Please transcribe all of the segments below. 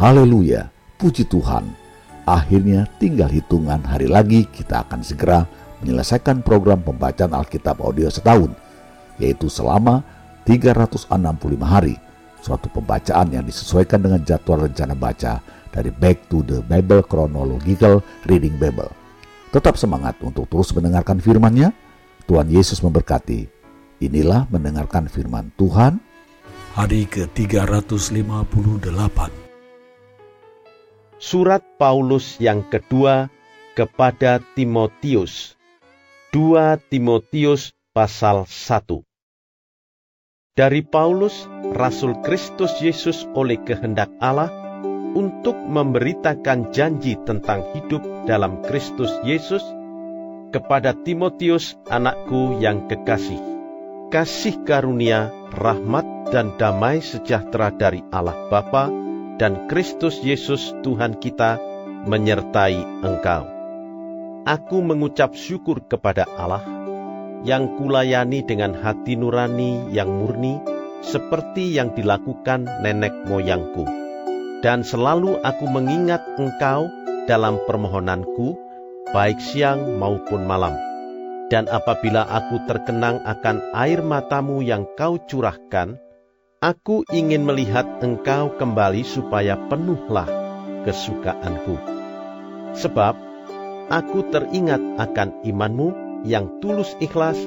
Haleluya, puji Tuhan. Akhirnya tinggal hitungan hari lagi kita akan segera menyelesaikan program pembacaan Alkitab audio setahun, yaitu selama 365 hari, suatu pembacaan yang disesuaikan dengan jadwal rencana baca dari Back to the Bible Chronological Reading Bible. Tetap semangat untuk terus mendengarkan firman-Nya. Tuhan Yesus memberkati. Inilah mendengarkan firman Tuhan. Hari ke-358 Surat Paulus yang kedua kepada Timotius. 2 Timotius pasal 1 Dari Paulus, Rasul Kristus Yesus oleh kehendak Allah, untuk memberitakan janji tentang hidup dalam Kristus Yesus kepada Timotius anakku yang kekasih. Kasih karunia, rahmat, dan damai sejahtera dari Allah Bapa dan Kristus Yesus Tuhan kita menyertai engkau. Aku mengucap syukur kepada Allah yang kulayani dengan hati nurani yang murni seperti yang dilakukan nenek moyangku dan selalu aku mengingat engkau dalam permohonanku, baik siang maupun malam. Dan apabila aku terkenang akan air matamu yang kau curahkan, aku ingin melihat engkau kembali supaya penuhlah kesukaanku. Sebab aku teringat akan imanmu yang tulus ikhlas,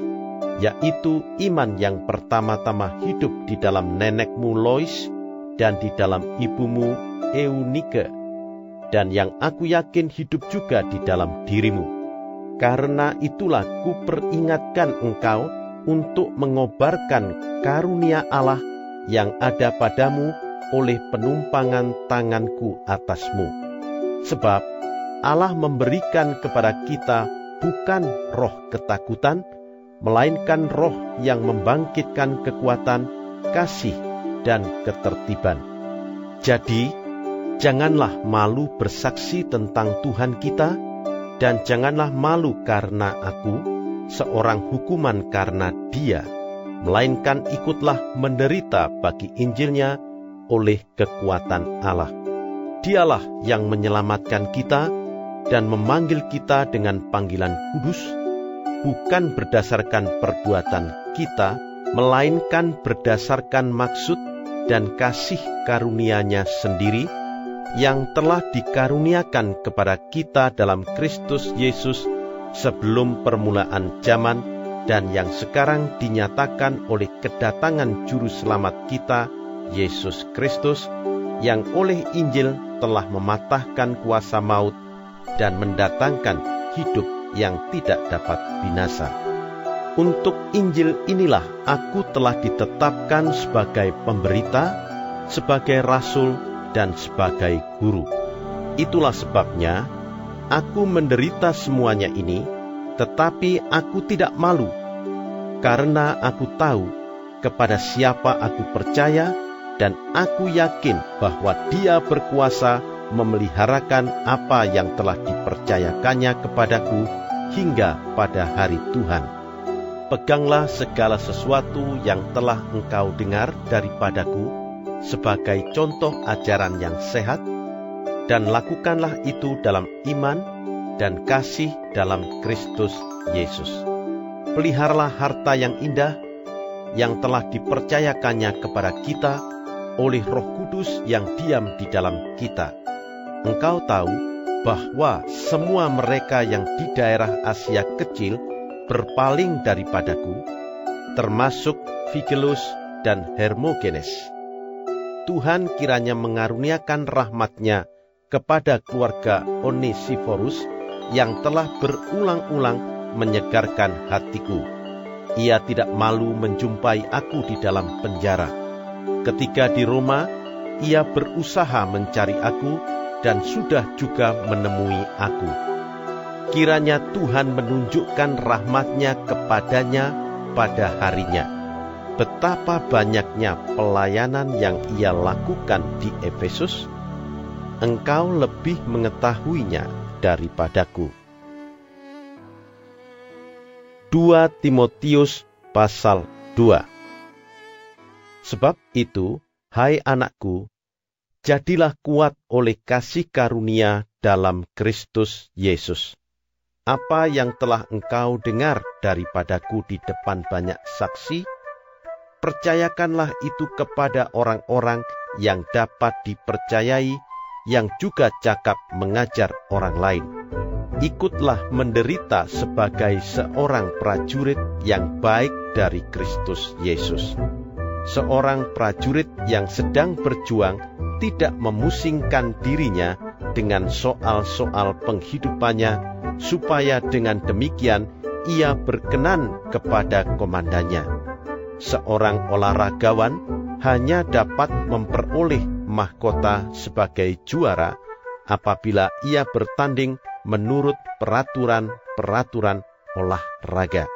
yaitu iman yang pertama-tama hidup di dalam nenekmu Lois, dan di dalam ibumu Eunike, dan yang aku yakin hidup juga di dalam dirimu. Karena itulah kuperingatkan engkau untuk mengobarkan karunia Allah yang ada padamu oleh penumpangan tanganku atasmu. Sebab Allah memberikan kepada kita bukan roh ketakutan, melainkan roh yang membangkitkan kekuatan, kasih, dan ketertiban. Jadi, janganlah malu bersaksi tentang Tuhan kita, dan janganlah malu karena aku, seorang hukuman karena dia, melainkan ikutlah menderita bagi Injilnya oleh kekuatan Allah. Dialah yang menyelamatkan kita dan memanggil kita dengan panggilan kudus, bukan berdasarkan perbuatan kita, melainkan berdasarkan maksud dan kasih karunia-Nya sendiri yang telah dikaruniakan kepada kita dalam Kristus Yesus sebelum permulaan zaman dan yang sekarang dinyatakan oleh kedatangan juru selamat kita Yesus Kristus yang oleh Injil telah mematahkan kuasa maut dan mendatangkan hidup yang tidak dapat binasa. Untuk Injil inilah aku telah ditetapkan sebagai pemberita, sebagai rasul, dan sebagai guru. Itulah sebabnya aku menderita semuanya ini, tetapi aku tidak malu, karena aku tahu kepada siapa aku percaya, dan aku yakin bahwa Dia berkuasa memeliharakan apa yang telah dipercayakannya kepadaku hingga pada hari Tuhan. Peganglah segala sesuatu yang telah engkau dengar daripadaku sebagai contoh ajaran yang sehat, dan lakukanlah itu dalam iman dan kasih dalam Kristus Yesus. Peliharalah harta yang indah yang telah dipercayakannya kepada kita oleh Roh Kudus yang diam di dalam kita. Engkau tahu bahwa semua mereka yang di daerah Asia Kecil berpaling daripadaku, termasuk Figelus dan Hermogenes. Tuhan kiranya mengaruniakan rahmatnya kepada keluarga Onesiforus yang telah berulang-ulang menyegarkan hatiku. Ia tidak malu menjumpai aku di dalam penjara. Ketika di Roma, ia berusaha mencari aku dan sudah juga menemui aku kiranya Tuhan menunjukkan rahmatnya kepadanya pada harinya. Betapa banyaknya pelayanan yang ia lakukan di Efesus, engkau lebih mengetahuinya daripadaku. 2 Timotius pasal 2 Sebab itu, hai anakku, jadilah kuat oleh kasih karunia dalam Kristus Yesus. Apa yang telah engkau dengar daripadaku di depan banyak saksi, percayakanlah itu kepada orang-orang yang dapat dipercayai, yang juga cakap mengajar orang lain. Ikutlah menderita sebagai seorang prajurit yang baik dari Kristus Yesus. Seorang prajurit yang sedang berjuang tidak memusingkan dirinya dengan soal-soal penghidupannya, supaya dengan demikian ia berkenan kepada komandannya. Seorang olahragawan hanya dapat memperoleh mahkota sebagai juara apabila ia bertanding menurut peraturan-peraturan olahraga.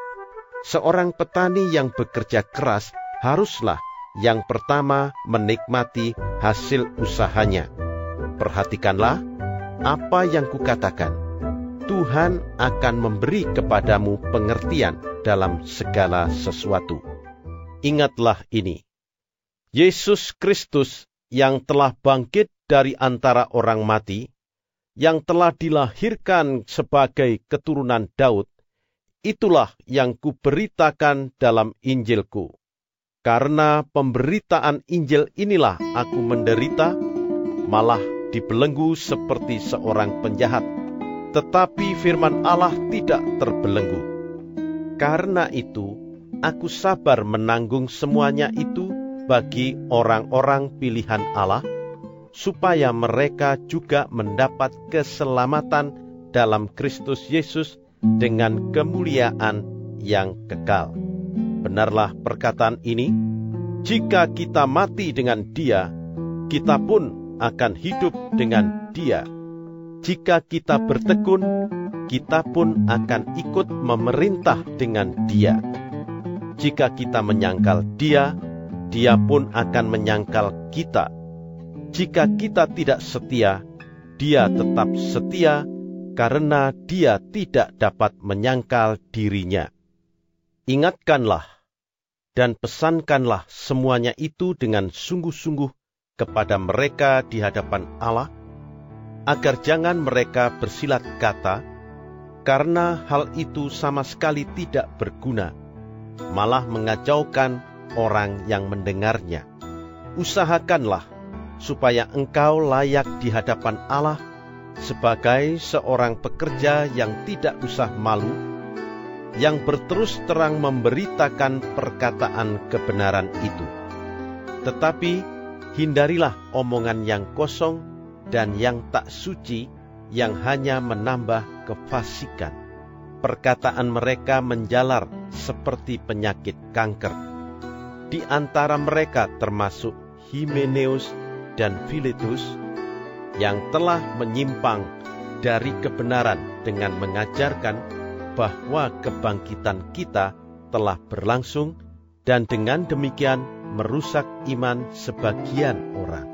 Seorang petani yang bekerja keras haruslah yang pertama menikmati hasil usahanya. Perhatikanlah apa yang kukatakan. Tuhan akan memberi kepadamu pengertian dalam segala sesuatu. Ingatlah ini. Yesus Kristus yang telah bangkit dari antara orang mati, yang telah dilahirkan sebagai keturunan Daud, itulah yang kuberitakan dalam Injilku. Karena pemberitaan Injil inilah aku menderita, malah dibelenggu seperti seorang penjahat. Tetapi firman Allah tidak terbelenggu. Karena itu, aku sabar menanggung semuanya itu bagi orang-orang pilihan Allah, supaya mereka juga mendapat keselamatan dalam Kristus Yesus dengan kemuliaan yang kekal. Benarlah perkataan ini, jika kita mati dengan Dia, kita pun akan hidup dengan Dia. Jika kita bertekun, kita pun akan ikut memerintah dengan Dia. Jika kita menyangkal Dia, Dia pun akan menyangkal kita. Jika kita tidak setia, Dia tetap setia karena Dia tidak dapat menyangkal dirinya. Ingatkanlah dan pesankanlah semuanya itu dengan sungguh-sungguh kepada mereka di hadapan Allah, agar jangan mereka bersilat kata, karena hal itu sama sekali tidak berguna, malah mengacaukan orang yang mendengarnya. Usahakanlah supaya engkau layak di hadapan Allah sebagai seorang pekerja yang tidak usah malu, yang berterus terang memberitakan perkataan kebenaran itu. Tetapi Hindarilah omongan yang kosong dan yang tak suci yang hanya menambah kefasikan. Perkataan mereka menjalar seperti penyakit kanker. Di antara mereka termasuk Himeneus dan Filetus yang telah menyimpang dari kebenaran dengan mengajarkan bahwa kebangkitan kita telah berlangsung dan dengan demikian merusak iman sebagian orang.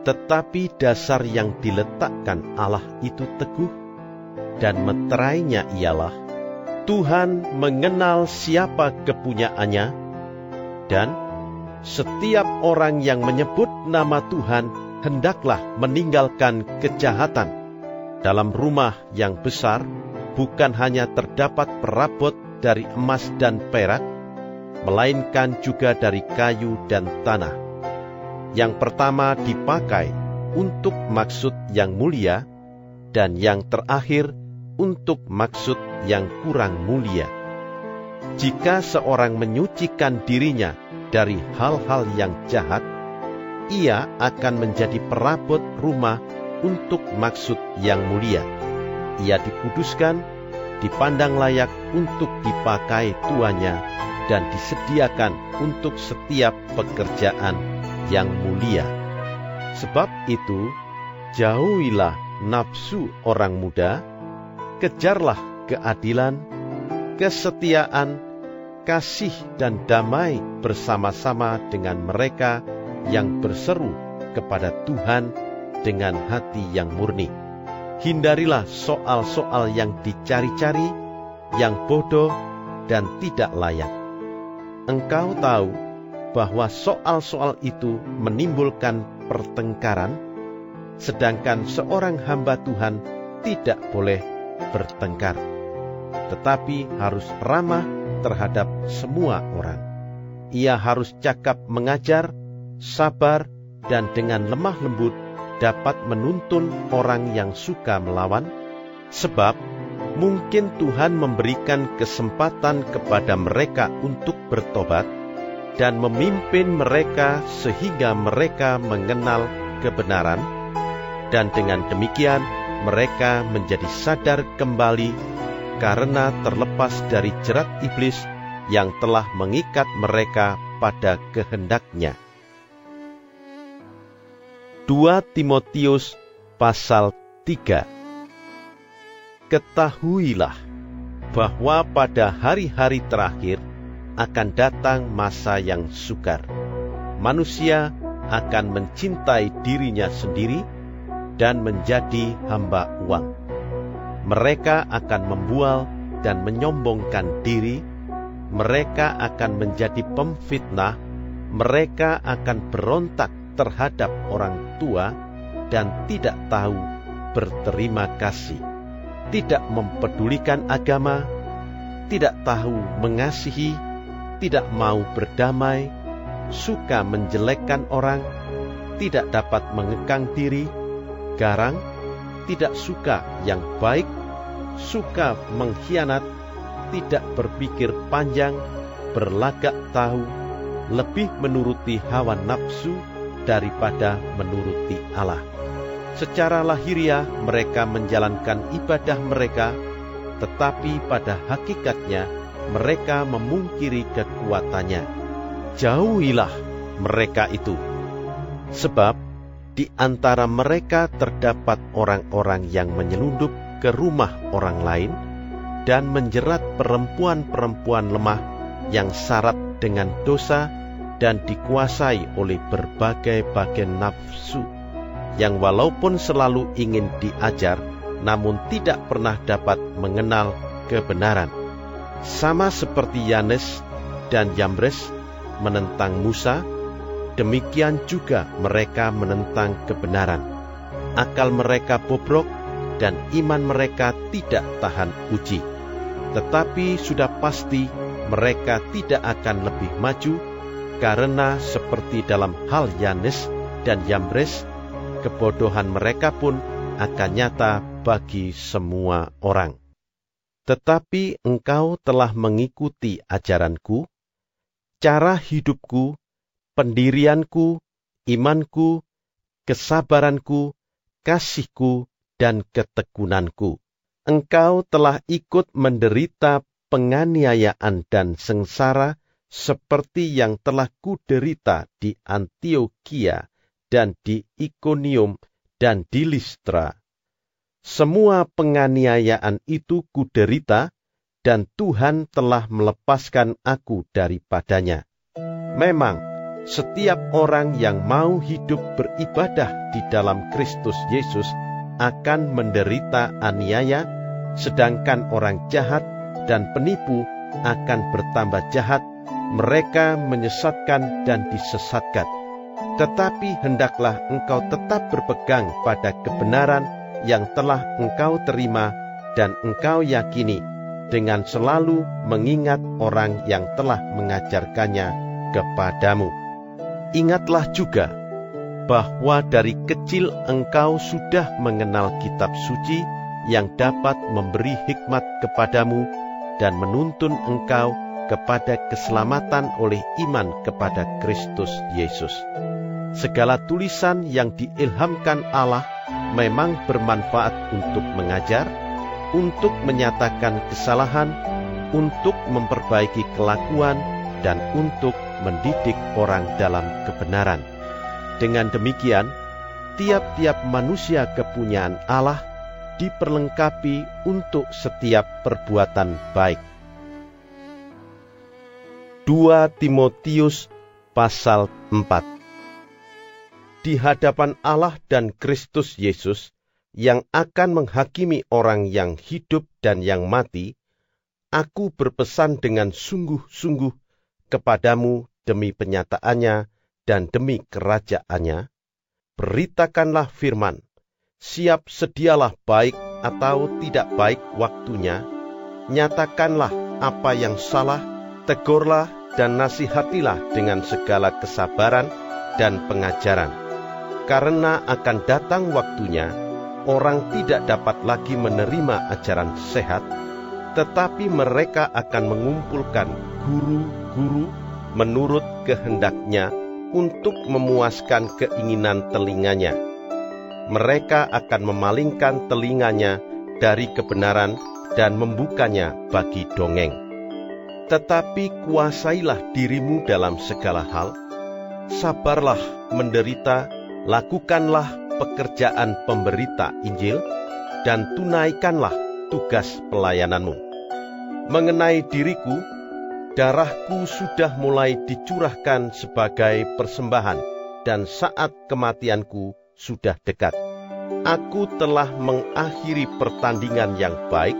Tetapi dasar yang diletakkan Allah itu teguh, dan meterainya ialah Tuhan mengenal siapa kepunyaannya, dan setiap orang yang menyebut nama Tuhan hendaklah meninggalkan kejahatan. Dalam rumah yang besar bukan hanya terdapat perabot dari emas dan perak, melainkan juga dari kayu dan tanah. Yang pertama dipakai untuk maksud yang mulia, dan yang terakhir untuk maksud yang kurang mulia. Jika seorang menyucikan dirinya dari hal-hal yang jahat, ia akan menjadi perabot rumah untuk maksud yang mulia. Ia dikuduskan, dipandang layak untuk dipakai tuanya dan disediakan untuk setiap pekerjaan yang mulia. Sebab itu, jauhilah nafsu orang muda, kejarlah keadilan, kesetiaan, kasih dan damai bersama-sama dengan mereka yang berseru kepada Tuhan dengan hati yang murni. Hindarilah soal-soal yang dicari-cari, yang bodoh dan tidak layak engkau tahu bahwa soal-soal itu menimbulkan pertengkaran, sedangkan seorang hamba Tuhan tidak boleh bertengkar, tetapi harus ramah terhadap semua orang. Ia harus cakap mengajar, sabar, dan dengan lemah lembut dapat menuntun orang yang suka melawan, sebab mungkin Tuhan memberikan kesempatan kepada mereka untuk bertobat dan memimpin mereka sehingga mereka mengenal kebenaran, dan dengan demikian mereka menjadi sadar kembali karena terlepas dari jerat iblis yang telah mengikat mereka pada kehendaknya. 2 Timotius pasal 3 Ketahuilah bahwa pada hari-hari terakhir akan datang masa yang sukar. Manusia akan mencintai dirinya sendiri dan menjadi hamba uang. Mereka akan membual dan menyombongkan diri, mereka akan menjadi pemfitnah, mereka akan berontak terhadap orang tua dan tidak tahu berterima kasih, tidak mempedulikan agama, tidak tahu mengasihi, tidak mau berdamai, suka menjelekkan orang, tidak dapat mengekang diri, garang, tidak suka yang baik, suka mengkhianat, tidak berpikir panjang, berlagak tahu, lebih menuruti hawa nafsu, daripada menuruti Allah. Secara lahiriah mereka menjalankan ibadah mereka, tetapi pada hakikatnya mereka memungkiri kekuatannya. Jauhilah mereka itu, sebab di antara mereka terdapat orang-orang yang menyelundup ke rumah orang lain dan menjerat perempuan-perempuan lemah yang syarat dengan dosa dan dikuasai oleh berbagai-bagai nafsu, yang walaupun selalu ingin diajar, namun tidak pernah dapat mengenal kebenaran. Sama seperti Yanes dan Yambres menentang Musa, demikian juga mereka menentang kebenaran. Akal mereka bobrok dan iman mereka tidak tahan uji. Tetapi sudah pasti mereka tidak akan lebih maju karena seperti dalam hal Yanes dan Yambres, kebodohan mereka pun akan nyata bagi semua orang. Tetapi engkau telah mengikuti ajaranku, cara hidupku, pendirianku, imanku, kesabaranku, kasihku, dan ketekunanku. Engkau telah ikut menderita penganiayaan dan sengsara seperti yang telah kuderita di Antioquia dan di Ikonium dan di Listra. Semua penganiayaan itu kuderita, dan Tuhan telah melepaskan aku daripadanya. Memang, setiap orang yang mau hidup beribadah di dalam Kristus Yesus akan menderita aniaya, sedangkan orang jahat dan penipu akan bertambah jahat mereka menyesatkan dan disesatkan. Tetapi hendaklah engkau tetap berpegang pada kebenaran yang telah engkau terima dan engkau yakini dengan selalu mengingat orang yang telah mengajarkannya kepadamu. Ingatlah juga bahwa dari kecil engkau sudah mengenal kitab suci yang dapat memberi hikmat kepadamu dan menuntun engkau kepada keselamatan oleh iman kepada Kristus Yesus. Segala tulisan yang diilhamkan Allah memang bermanfaat untuk mengajar, untuk menyatakan kesalahan, untuk memperbaiki kelakuan, dan untuk mendidik orang dalam kebenaran. Dengan demikian, tiap-tiap manusia kepunyaan Allah diperlengkapi untuk setiap perbuatan baik. 2 Timotius pasal 4 Di hadapan Allah dan Kristus Yesus yang akan menghakimi orang yang hidup dan yang mati, aku berpesan dengan sungguh-sungguh kepadamu demi penyataannya dan demi kerajaannya, beritakanlah firman. Siap sedialah baik atau tidak baik waktunya. Nyatakanlah apa yang salah, tegurlah dan nasihatilah dengan segala kesabaran dan pengajaran. Karena akan datang waktunya, orang tidak dapat lagi menerima ajaran sehat, tetapi mereka akan mengumpulkan guru-guru menurut kehendaknya untuk memuaskan keinginan telinganya. Mereka akan memalingkan telinganya dari kebenaran dan membukanya bagi dongeng. Tetapi kuasailah dirimu dalam segala hal, sabarlah menderita, lakukanlah pekerjaan pemberita Injil, dan tunaikanlah tugas pelayananmu. Mengenai diriku, darahku sudah mulai dicurahkan sebagai persembahan, dan saat kematianku sudah dekat. Aku telah mengakhiri pertandingan yang baik,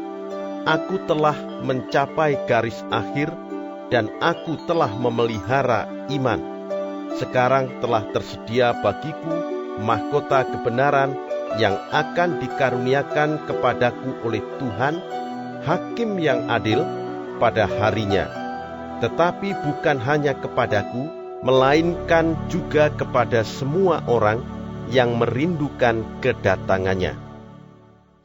aku telah mencapai garis akhir, dan aku telah memelihara iman. Sekarang telah tersedia bagiku mahkota kebenaran yang akan dikaruniakan kepadaku oleh Tuhan, Hakim yang adil, pada harinya. Tetapi bukan hanya kepadaku, melainkan juga kepada semua orang yang merindukan kedatangannya.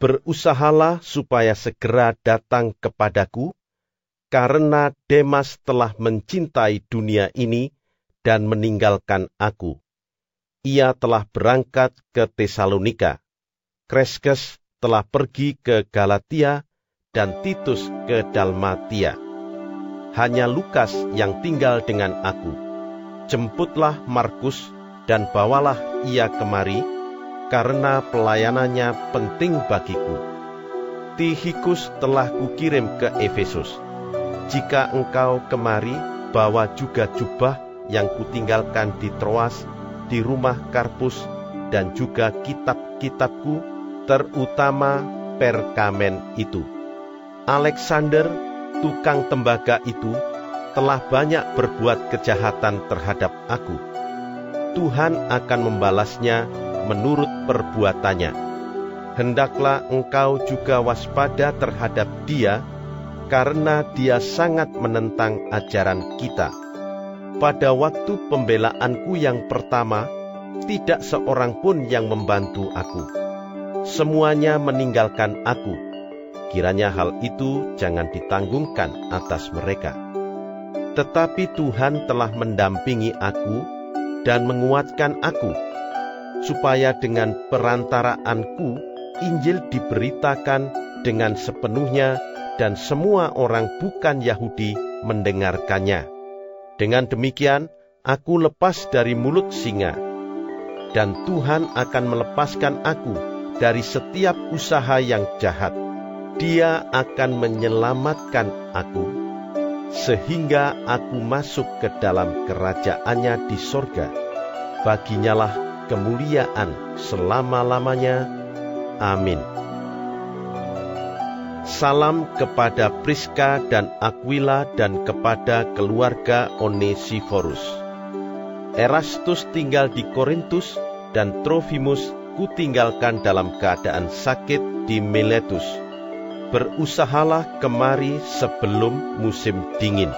Berusahalah supaya segera datang kepadaku, karena Demas telah mencintai dunia ini dan meninggalkan aku. Ia telah berangkat ke Tesalonika. Kreskes telah pergi ke Galatia dan Titus ke Dalmatia. Hanya Lukas yang tinggal dengan aku. Jemputlah Markus dan bawalah ia kemari, karena pelayanannya penting bagiku. Tihikus telah kukirim ke Efesus. Jika engkau kemari, bawa juga jubah yang kutinggalkan di Troas, di rumah Karpus, dan juga kitab-kitabku, terutama perkamen itu. Alexander, tukang tembaga itu, telah banyak berbuat kejahatan terhadap aku Tuhan akan membalasnya menurut perbuatannya. Hendaklah engkau juga waspada terhadap dia, karena dia sangat menentang ajaran kita. Pada waktu pembelaanku yang pertama, tidak seorang pun yang membantu aku. Semuanya meninggalkan aku. Kiranya hal itu jangan ditanggungkan atas mereka. Tetapi Tuhan telah mendampingi aku dan menguatkan aku, supaya dengan perantaraanku Injil diberitakan dengan sepenuhnya dan semua orang bukan Yahudi mendengarkannya. Dengan demikian, aku lepas dari mulut singa, dan Tuhan akan melepaskan aku dari setiap usaha yang jahat. Dia akan menyelamatkan aku sehingga aku masuk ke dalam kerajaannya di sorga. Baginyalah kemuliaan selama-lamanya. Amin. Salam kepada Priska dan Aquila dan kepada keluarga Onesiforus. Erastus tinggal di Korintus dan Trofimus kutinggalkan dalam keadaan sakit di Miletus berusahalah kemari sebelum musim dingin.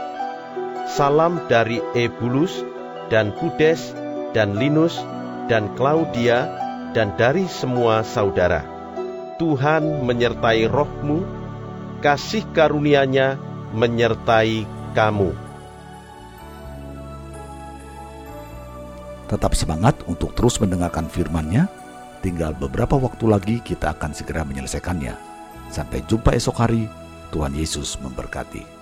Salam dari Ebulus dan Pudes dan Linus dan Claudia dan dari semua saudara. Tuhan menyertai rohmu, kasih karunia-Nya menyertai kamu. Tetap semangat untuk terus mendengarkan firman-Nya. Tinggal beberapa waktu lagi kita akan segera menyelesaikannya. Sampai jumpa esok hari. Tuhan Yesus memberkati.